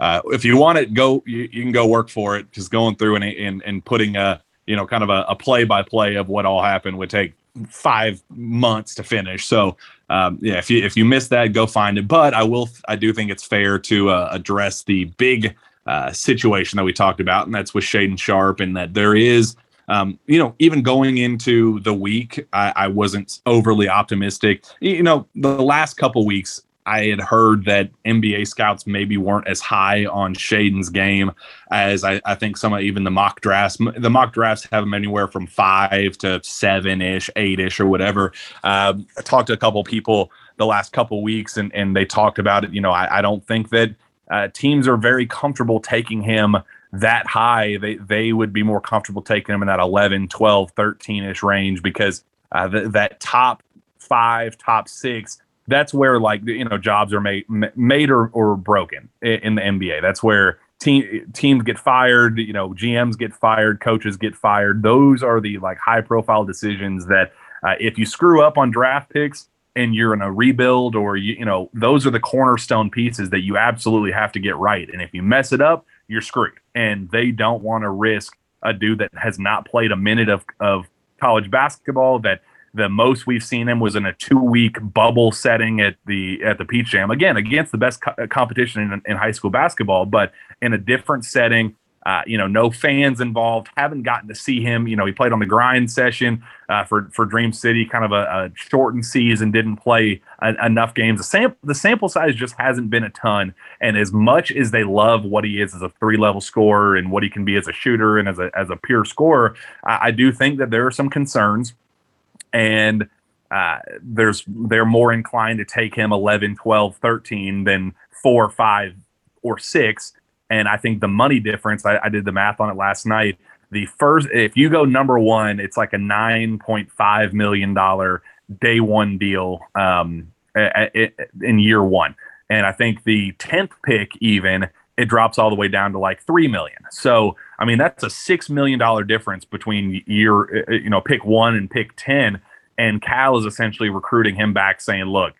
uh, if you want it, go. You, you can go work for it. Just going through and and, and putting a you know kind of a play by play of what all happened would take five months to finish. So um, yeah, if you if you miss that, go find it. But I will I do think it's fair to uh, address the big uh, situation that we talked about, and that's with Shaedon Sharpe, and that there is. Um, you know, even going into the week, I, I wasn't overly optimistic. You know, the last couple weeks, I had heard that NBA scouts maybe weren't as high on Shaedon's game as I, I, think some of even the mock drafts. The mock drafts have him anywhere from five to seven ish, eight ish, or whatever. Um, I talked to a couple people the last couple weeks, and and they talked about it. You know, I, I don't think that uh, teams are very comfortable taking him that high. They they would be more comfortable taking him in that 11, 12, 13 ish range because uh, th- that top five, top six that's where like you know jobs are made made or, or broken in the NBA. That's where team teams get fired, you know, GMs get fired, coaches get fired. Those are the like high profile decisions that uh, if you screw up on draft picks and you're in a rebuild or you you know those are the cornerstone pieces that you absolutely have to get right. And if you mess it up, you're screwed. And they don't want to risk a dude that has not played a minute of of college basketball that the most we've seen him was in a two-week bubble setting at the at the Peach Jam. Again, against the best co- uh, competition in, in, high school basketball, but in a different setting. Uh, you know, no fans involved. Haven't gotten to see him. You know, he played on the grind session uh, for for Dream City, kind of a, a shortened season. Didn't play a, enough games. The sample the sample size just hasn't been a ton. And as much as they love what he is as a three level scorer and what he can be as a shooter and as a as a pure scorer, I, I do think that there are some concerns and uh, there's they're more inclined to take him 11 12 13 than 4 5 or 6 and i think the money difference I, I, did the math on it last night. The first if you go number one it's like a 9.5 million dollar day one deal um, in year one. And i think the 10th pick even it drops all the way down to like 3 million. So I mean, that's a six million dollar difference between year, uh, you know, pick one and pick ten. And Cal is essentially recruiting him back, saying, "Look,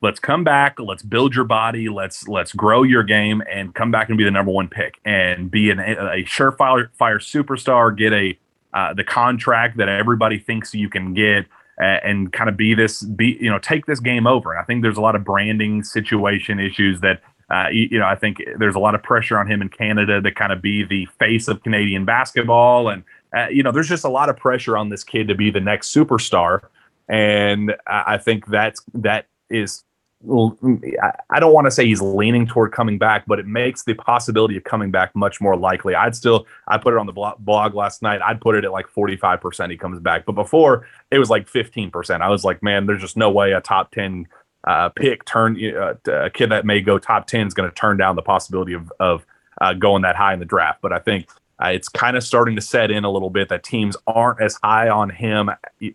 let's come back, let's build your body, let's let's grow your game, and come back and be the number one pick, and be an, a surefire fire superstar, get a uh, the contract that everybody thinks you can get." And kind of be this be you know take this game over and i think there's a lot of branding situation issues that uh, you, you, know, I think there's a lot of pressure on him in Canada to kind of be the face of Canadian basketball, and uh, you know, there's just a lot of pressure on this kid to be the next superstar, and I think that's that is. I don't want to say he's leaning toward coming back, but it makes the possibility of coming back much more likely. I'd still, I put it on the blog last night. I'd put it at like 45% he comes back. But before it was like 15%. I was like, man, there's just no way a top 10 uh, pick turn uh, a kid that may go top 10 is going to turn down the possibility of, of uh, going that high in the draft. But I think uh, it's kind of starting to set in a little bit that teams aren't as high on him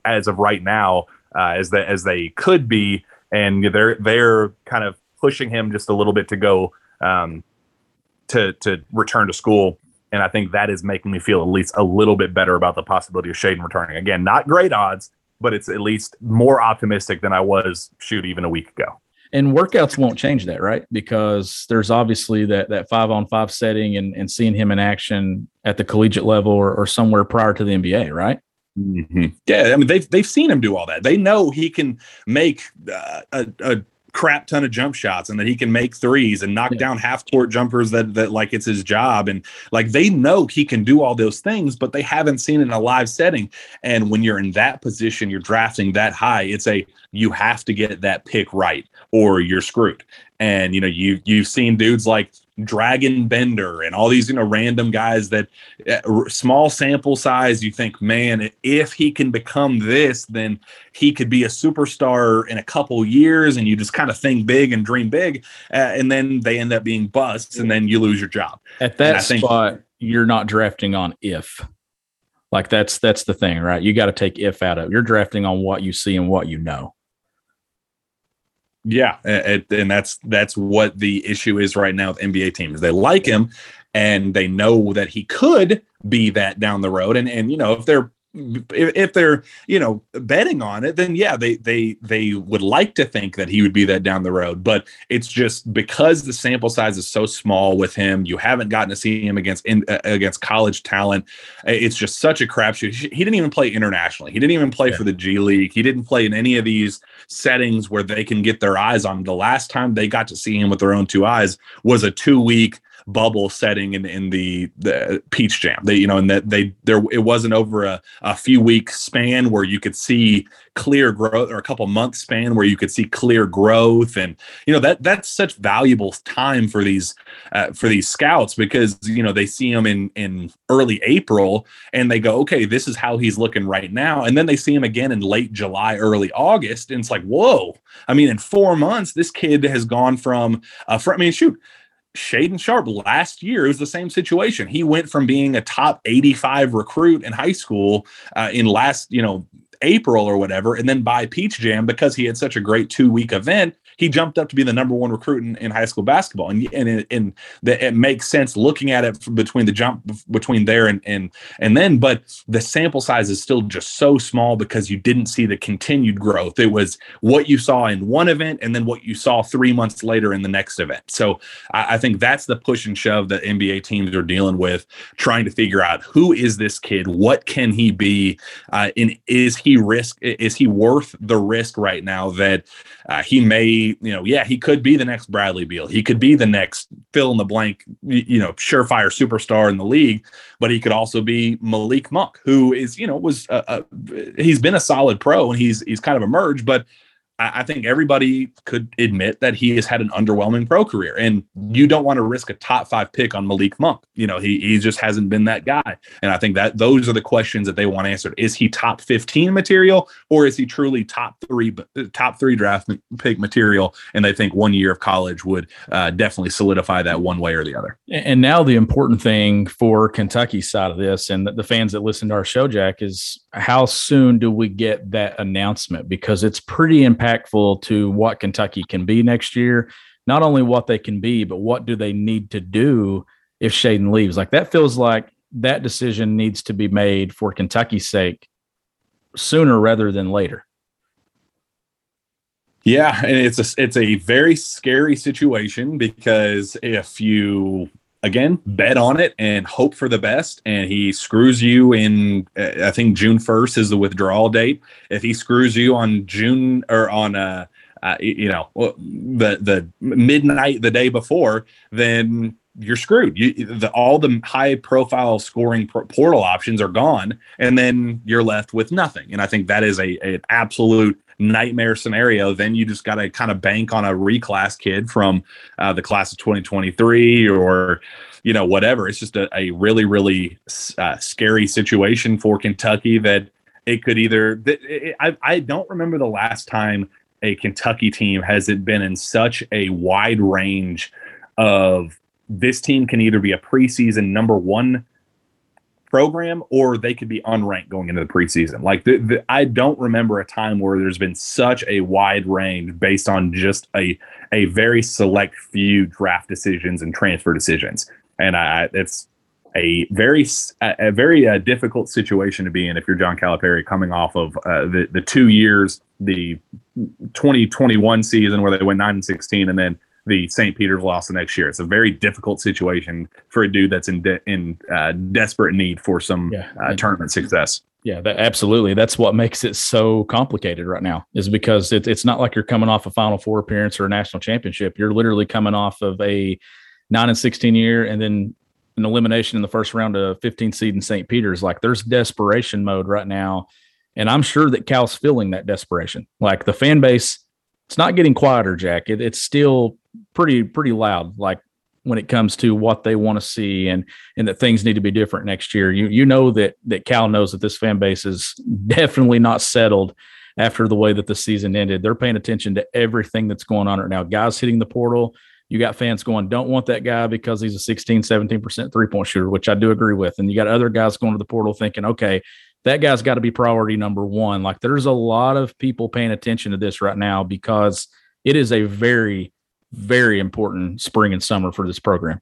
as of right now uh, as they as they could be, and they're they're kind of pushing him just a little bit to go um, to to return to school. And I think that is making me feel at least a little bit better about the possibility of Shaedon returning. Again, not great odds, but it's at least more optimistic than I was shoot even a week ago. And workouts won't change that, right? Because there's obviously that that five on five setting and, and seeing him in action at the collegiate level or, or somewhere prior to the NBA, right? Mm-hmm. Yeah, I mean they've they've seen him do all that. They know he can make uh, a, a crap ton of jump shots and that he can make threes and knock yeah. down half court jumpers that that like it's his job. And like they know he can do all those things but they haven't seen it in a live setting. And when you're in that position you're drafting that high it's a you have to get that pick right or you're screwed. And you know you you've seen dudes like Dragan Bender and all these you know random guys that uh, small sample size you think man if he can become this then he could be a superstar in a couple years and you just kind of think big and dream big uh, and then they end up being busts and then you lose your job. At that spot think, you're not drafting on if. Like that's that's the thing right? You got to take if out of you're drafting on what you see and what you know yeah, it, and that's that's what the issue is right now with NBA teams. They like him, and they know that he could be that down the road. And and you know if they're if, they're you know betting on it then yeah they they they would like to think that he would be that down the road. But it's just because the sample size is so small with him you haven't gotten to see him against in, uh, against college talent. It's just such a crapshoot. He didn't even play internationally. He didn't even play yeah. for the G League. He didn't play in any of these settings where they can get their eyes on him. The last time they got to see him with their own two eyes was a two week bubble setting in in the the peach jam. They you know and that they there it wasn't over a, a few week span where you could see clear growth or a couple months span where you could see clear growth. And you know that that's such valuable time for these uh, for these scouts because you know they see him in in early april and they go okay this is how he's looking right now. And then they see him again in late july early august. And it's like whoa. I mean in four months this kid has gone from uh, from, i mean shoot Shaedon Sharpe last year, it was the same situation. He went from being a top 85 recruit in high school uh, in last, you know, April or whatever, and then by Peach Jam because he had such a great two week event he jumped up to be the number one recruit in, in high school basketball. And and it, and the, it makes sense looking at it between the jump between there and and and then, but the sample size is still just so small because you didn't see the continued growth. It was what you saw in one event and then what you saw three months later in the next event. So I, I think that's the push and shove that NBA teams are dealing with, trying to figure out who is this kid, what can he be, uh, and is he risk is he worth the risk right now that uh, he may you know, yeah, he could be the next Bradley Beal. He could be the next fill in the blank, you know, surefire superstar in the league. But he could also be Malik Monk, who is, you know, was a, a, he's been a solid pro and he's he's kind of emerged, but I, think everybody could admit that he has had an underwhelming pro career, and you don't want to risk a top five pick on Malik Monk. You know, he he just hasn't been that guy, and I think that those are the questions that they want answered. Is he top fifteen material, or is he truly top three top three draft pick material? And they think one year of college would uh, definitely solidify that one way or the other. And now the important thing for Kentucky's side of this, and the fans that listen to our show, Jack, is how soon do we get that announcement? Because it's pretty impactful impactful to what Kentucky can be next year. Not only what they can be, but what do they need to do if Shaedon leaves? Like that feels like that decision needs to be made for Kentucky's sake sooner rather than later. Yeah, and it's a it's a very scary situation because if you again bet on it and hope for the best and he screws you in uh, i think june 1st is the withdrawal date if he screws you on june or on uh, uh you know the the midnight the day before then you're screwed. You, the, all the high profile scoring portal options are gone, and then you're left with nothing. And I think that is a an absolute nightmare scenario, then you just got to kind of bank on a reclass kid from uh, the class of 2023 or you know whatever. It's just a, a really really uh, scary situation for Kentucky that it could either. It, it, I I don't remember the last time a Kentucky team has it been in such a wide range of this team can either be a preseason number one program or they could be unranked going into the preseason. Like the, the, I don't remember a time where there's been such a wide range based on just a a very select few draft decisions and transfer decisions. And I it's a very a very uh, difficult situation to be in if you're John Calipari coming off of uh, the the two years the 2021 season where they went 9 and 16 and then the St. Peter's loss the next year. It's a very difficult situation for a dude that's in de- in uh, desperate need for some yeah. uh, tournament success. Yeah, that, absolutely. That's what makes it so complicated right now. Is because it, it's not like you're coming off a Final Four appearance or a national championship. You're literally coming off of a nine and sixteen year, and then an elimination in the first round of 15 seed in St. Peter's. Like there's desperation mode right now, and I'm sure that Cal's feeling that desperation. Like the fan base, it's not getting quieter, Jack. It, it's still pretty pretty loud like when it comes to what they want to see and and that things need to be different next year. You you know that that Cal knows that this fan base is definitely not settled after the way that the season ended. They're paying attention to everything that's going on right now. Guys hitting the portal. You got fans going, don't want that guy because he's a 16, 17% three point shooter, which I do agree with. And you got other guys going to the portal thinking, okay, that guy's got to be priority number one. Like there's a lot of people paying attention to this right now because it is a very very important spring and summer for this program.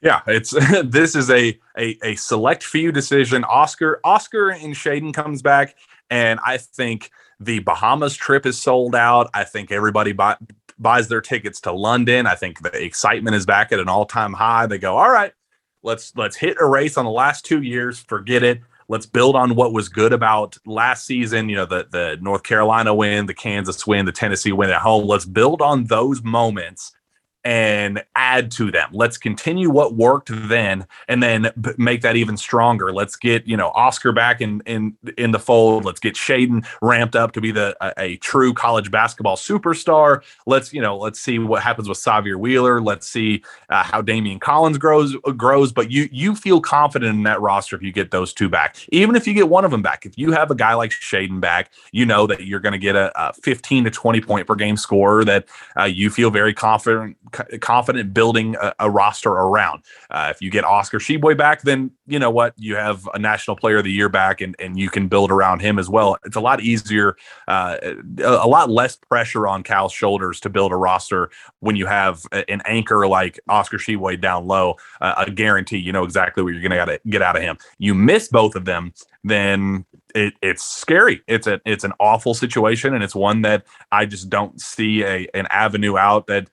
Yeah, it's this is a, a a select few decision. Oscar Oscar and Shaedon comes back, and I think the Bahamas trip is sold out. I think everybody buy, buys their tickets to London. I think the excitement is back at an all time high. They go, all right, let's let's hit a race on the last two years. Forget it. Let's build on what was good about last season. You know, the the North Carolina win, the Kansas win, the Tennessee win at home. Let's build on those moments and add to them. Let's continue what worked then and then make that even stronger. Let's get, you know, Oscar back in in in the fold. Let's get Shaedon ramped up to be the a, a, true college basketball superstar. Let's, you know, let's see what happens with Sahvir Wheeler. Let's see uh, how Daimion Collins grows grows, but you you feel confident in that roster if you get those two back. Even if you get one of them back. If you have a guy like Shaedon back, you know that you're going to get a, a, 15 to 20 point per game scorer that uh, you feel very confident confident building a, a roster around. Uh, if you get Oscar Tshiebwe back, then you know what you have a National Player of the Year back, and and you can build around him as well. It's a lot easier, uh, a, lot less pressure on Cal's shoulders to build a roster when you have an anchor like Oscar Tshiebwe down low. Uh, a guarantee, you know exactly what you're going to get out of him. You miss both of them, then it, it's scary. It's a it's an awful situation, and it's one that I just don't see a an avenue out that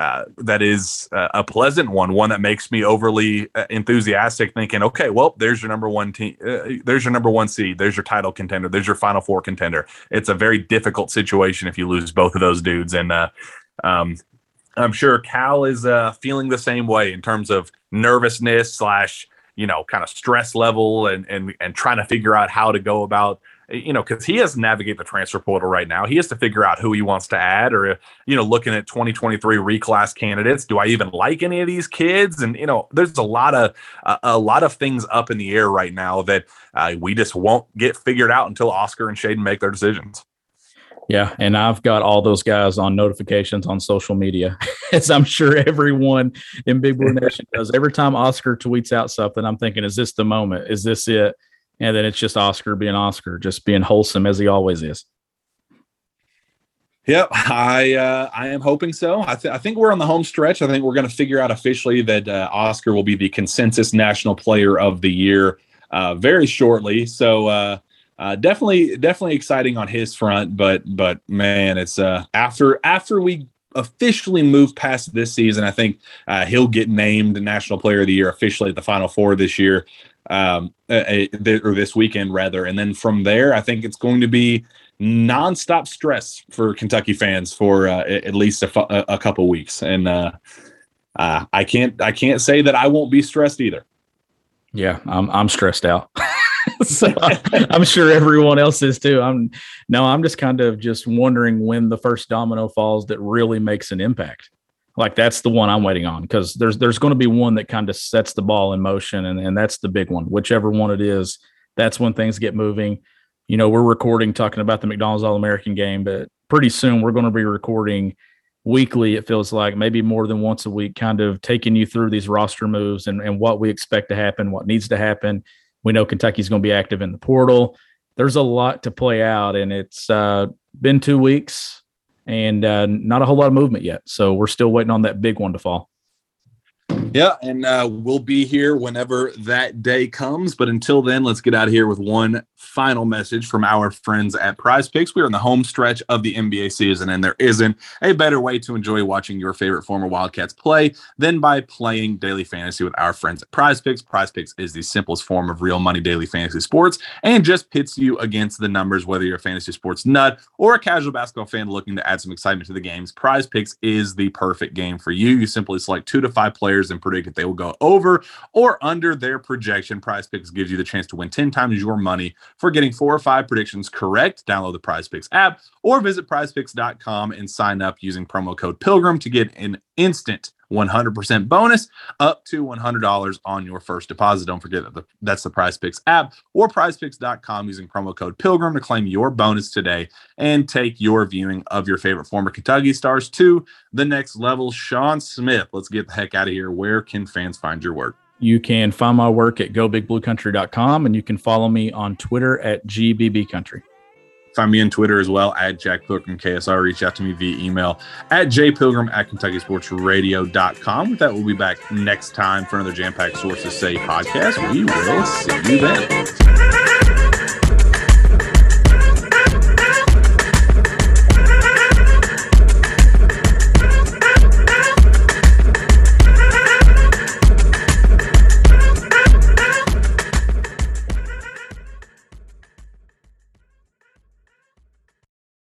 uh, that is uh, a pleasant one, one that makes me overly uh, enthusiastic, thinking, okay, well, there's your number one team, uh, there's your number one seed, there's your title contender, there's your Final Four contender. It's a very difficult situation if you lose both of those dudes, and uh, um, I'm sure Cal is feeling the same way in terms of nervousness slash you know kind of stress level and and and trying to figure out how to go about you know, because he has to navigate the transfer portal right now. He has to figure out who he wants to add, or you know, looking at 2023 reclass candidates. Do I even like any of these kids? And you know, there's a lot of a lot of things up in the air right now that uh, we just won't get figured out until Oscar and Shaedon make their decisions. Yeah, and I've got all those guys on notifications on social media, as I'm sure everyone in Big Blue Nation does. Every time Oscar tweets out something, I'm thinking, "Is this the moment? Is this it?" And then it's just Oscar being Oscar, just being wholesome as he always is. Yep, I uh, I am hoping so. I, th- I, think we're on the home stretch. I think we're going to figure out officially that uh, Oscar will be the consensus National Player of the Year uh, very shortly. So uh, uh, definitely definitely exciting on his front. But but man, it's uh, after after we officially move past this season, I think uh, he'll get named National Player of the Year officially at the Final Four this year um, a, a, or this weekend rather. And then from there, I think it's going to be nonstop stress for Kentucky fans for uh, at least a, a couple weeks. And uh, uh, I can't I can't say that I won't be stressed either. Yeah, I'm I'm stressed out. so I'm sure everyone else is too. I'm no, I'm just kind of just wondering when the first domino falls that really makes an impact. Like that's the one I'm waiting on because there's there's going to be one that kind of sets the ball in motion, and, and that's the big one. Whichever one it is, that's when things get moving. You know, we're recording talking about the McDonald's All American game, but pretty soon we're going to be recording weekly, it feels like maybe more than once a week, kind of taking you through these roster moves and, and what we expect to happen, what needs to happen. We know Kentucky's going to be active in the portal. There's a lot to play out, and it's uh, been two weeks and uh, not a whole lot of movement yet. So we're still waiting on that big one to fall. Yeah, and uh, we'll be here whenever that day comes. But until then, let's get out of here with one final message from our friends at Prize Picks. We are in the home stretch of the NBA season, and there isn't a better way to enjoy watching your favorite former Wildcats play than by playing daily fantasy with our friends at Prize Picks. Prize Picks is the simplest form of real money daily fantasy sports and just pits you against the numbers, whether you're a fantasy sports nut or a casual basketball fan looking to add some excitement to the games. Prize Picks is the perfect game for you. You simply select two to five players and predict if they will go over or under their projection. Prize Picks gives you the chance to win 10 times your money for getting four or five predictions correct. Download the Prize Picks app or visit prizepicks.com and sign up using promo code Pilgrim to get an instant 100% bonus up to $100 on your first deposit. Don't forget that the, that's the Prize Picks app or prizepicks.com using promo code Pilgrim to claim your bonus today and take your viewing of your favorite former Kentucky stars to the next level. Shawn Smith, let's get the heck out of here. Where can fans find your work? You can find my work at gobigbluecountry.com and you can follow me on Twitter at gbbcountry. Find me on Twitter as well at Jack Pilgrim KSR. Reach out to me via email at jpilgrim at KentuckySportsRadio.com. With that, we'll be back next time for another Jam Packed Sources Say podcast. We will see you then.